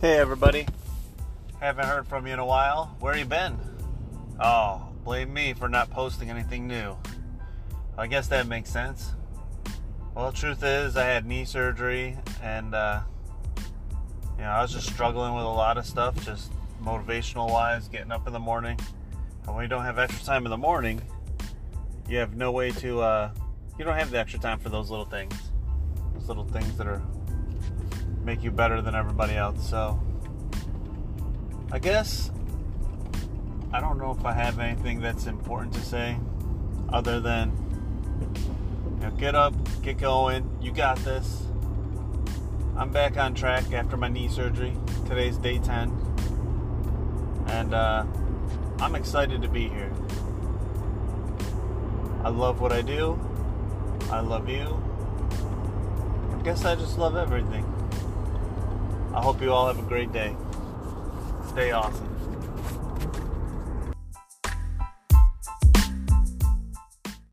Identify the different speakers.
Speaker 1: Hey everybody. Haven't heard from you in a while. Where you been? Oh, blame me for not posting anything new. I guess that makes sense. Well, the truth is, I had knee surgery, and uh, you know, I was just struggling with a lot of stuff, just motivational wise, getting up in the morning. And when you don't have extra time in the morning, you have no way to. Uh, you don't have the extra time for those little things, those little things that are make you better than everybody else. So, I guess I don't know if I have anything that's important to say other than you know, get up, get going. You got this. I'm back on track after my knee surgery. Today's day 10. And uh, I'm excited to be here. I love what I do. I love you. I guess I just love everything. I hope you all have a great day. Stay awesome.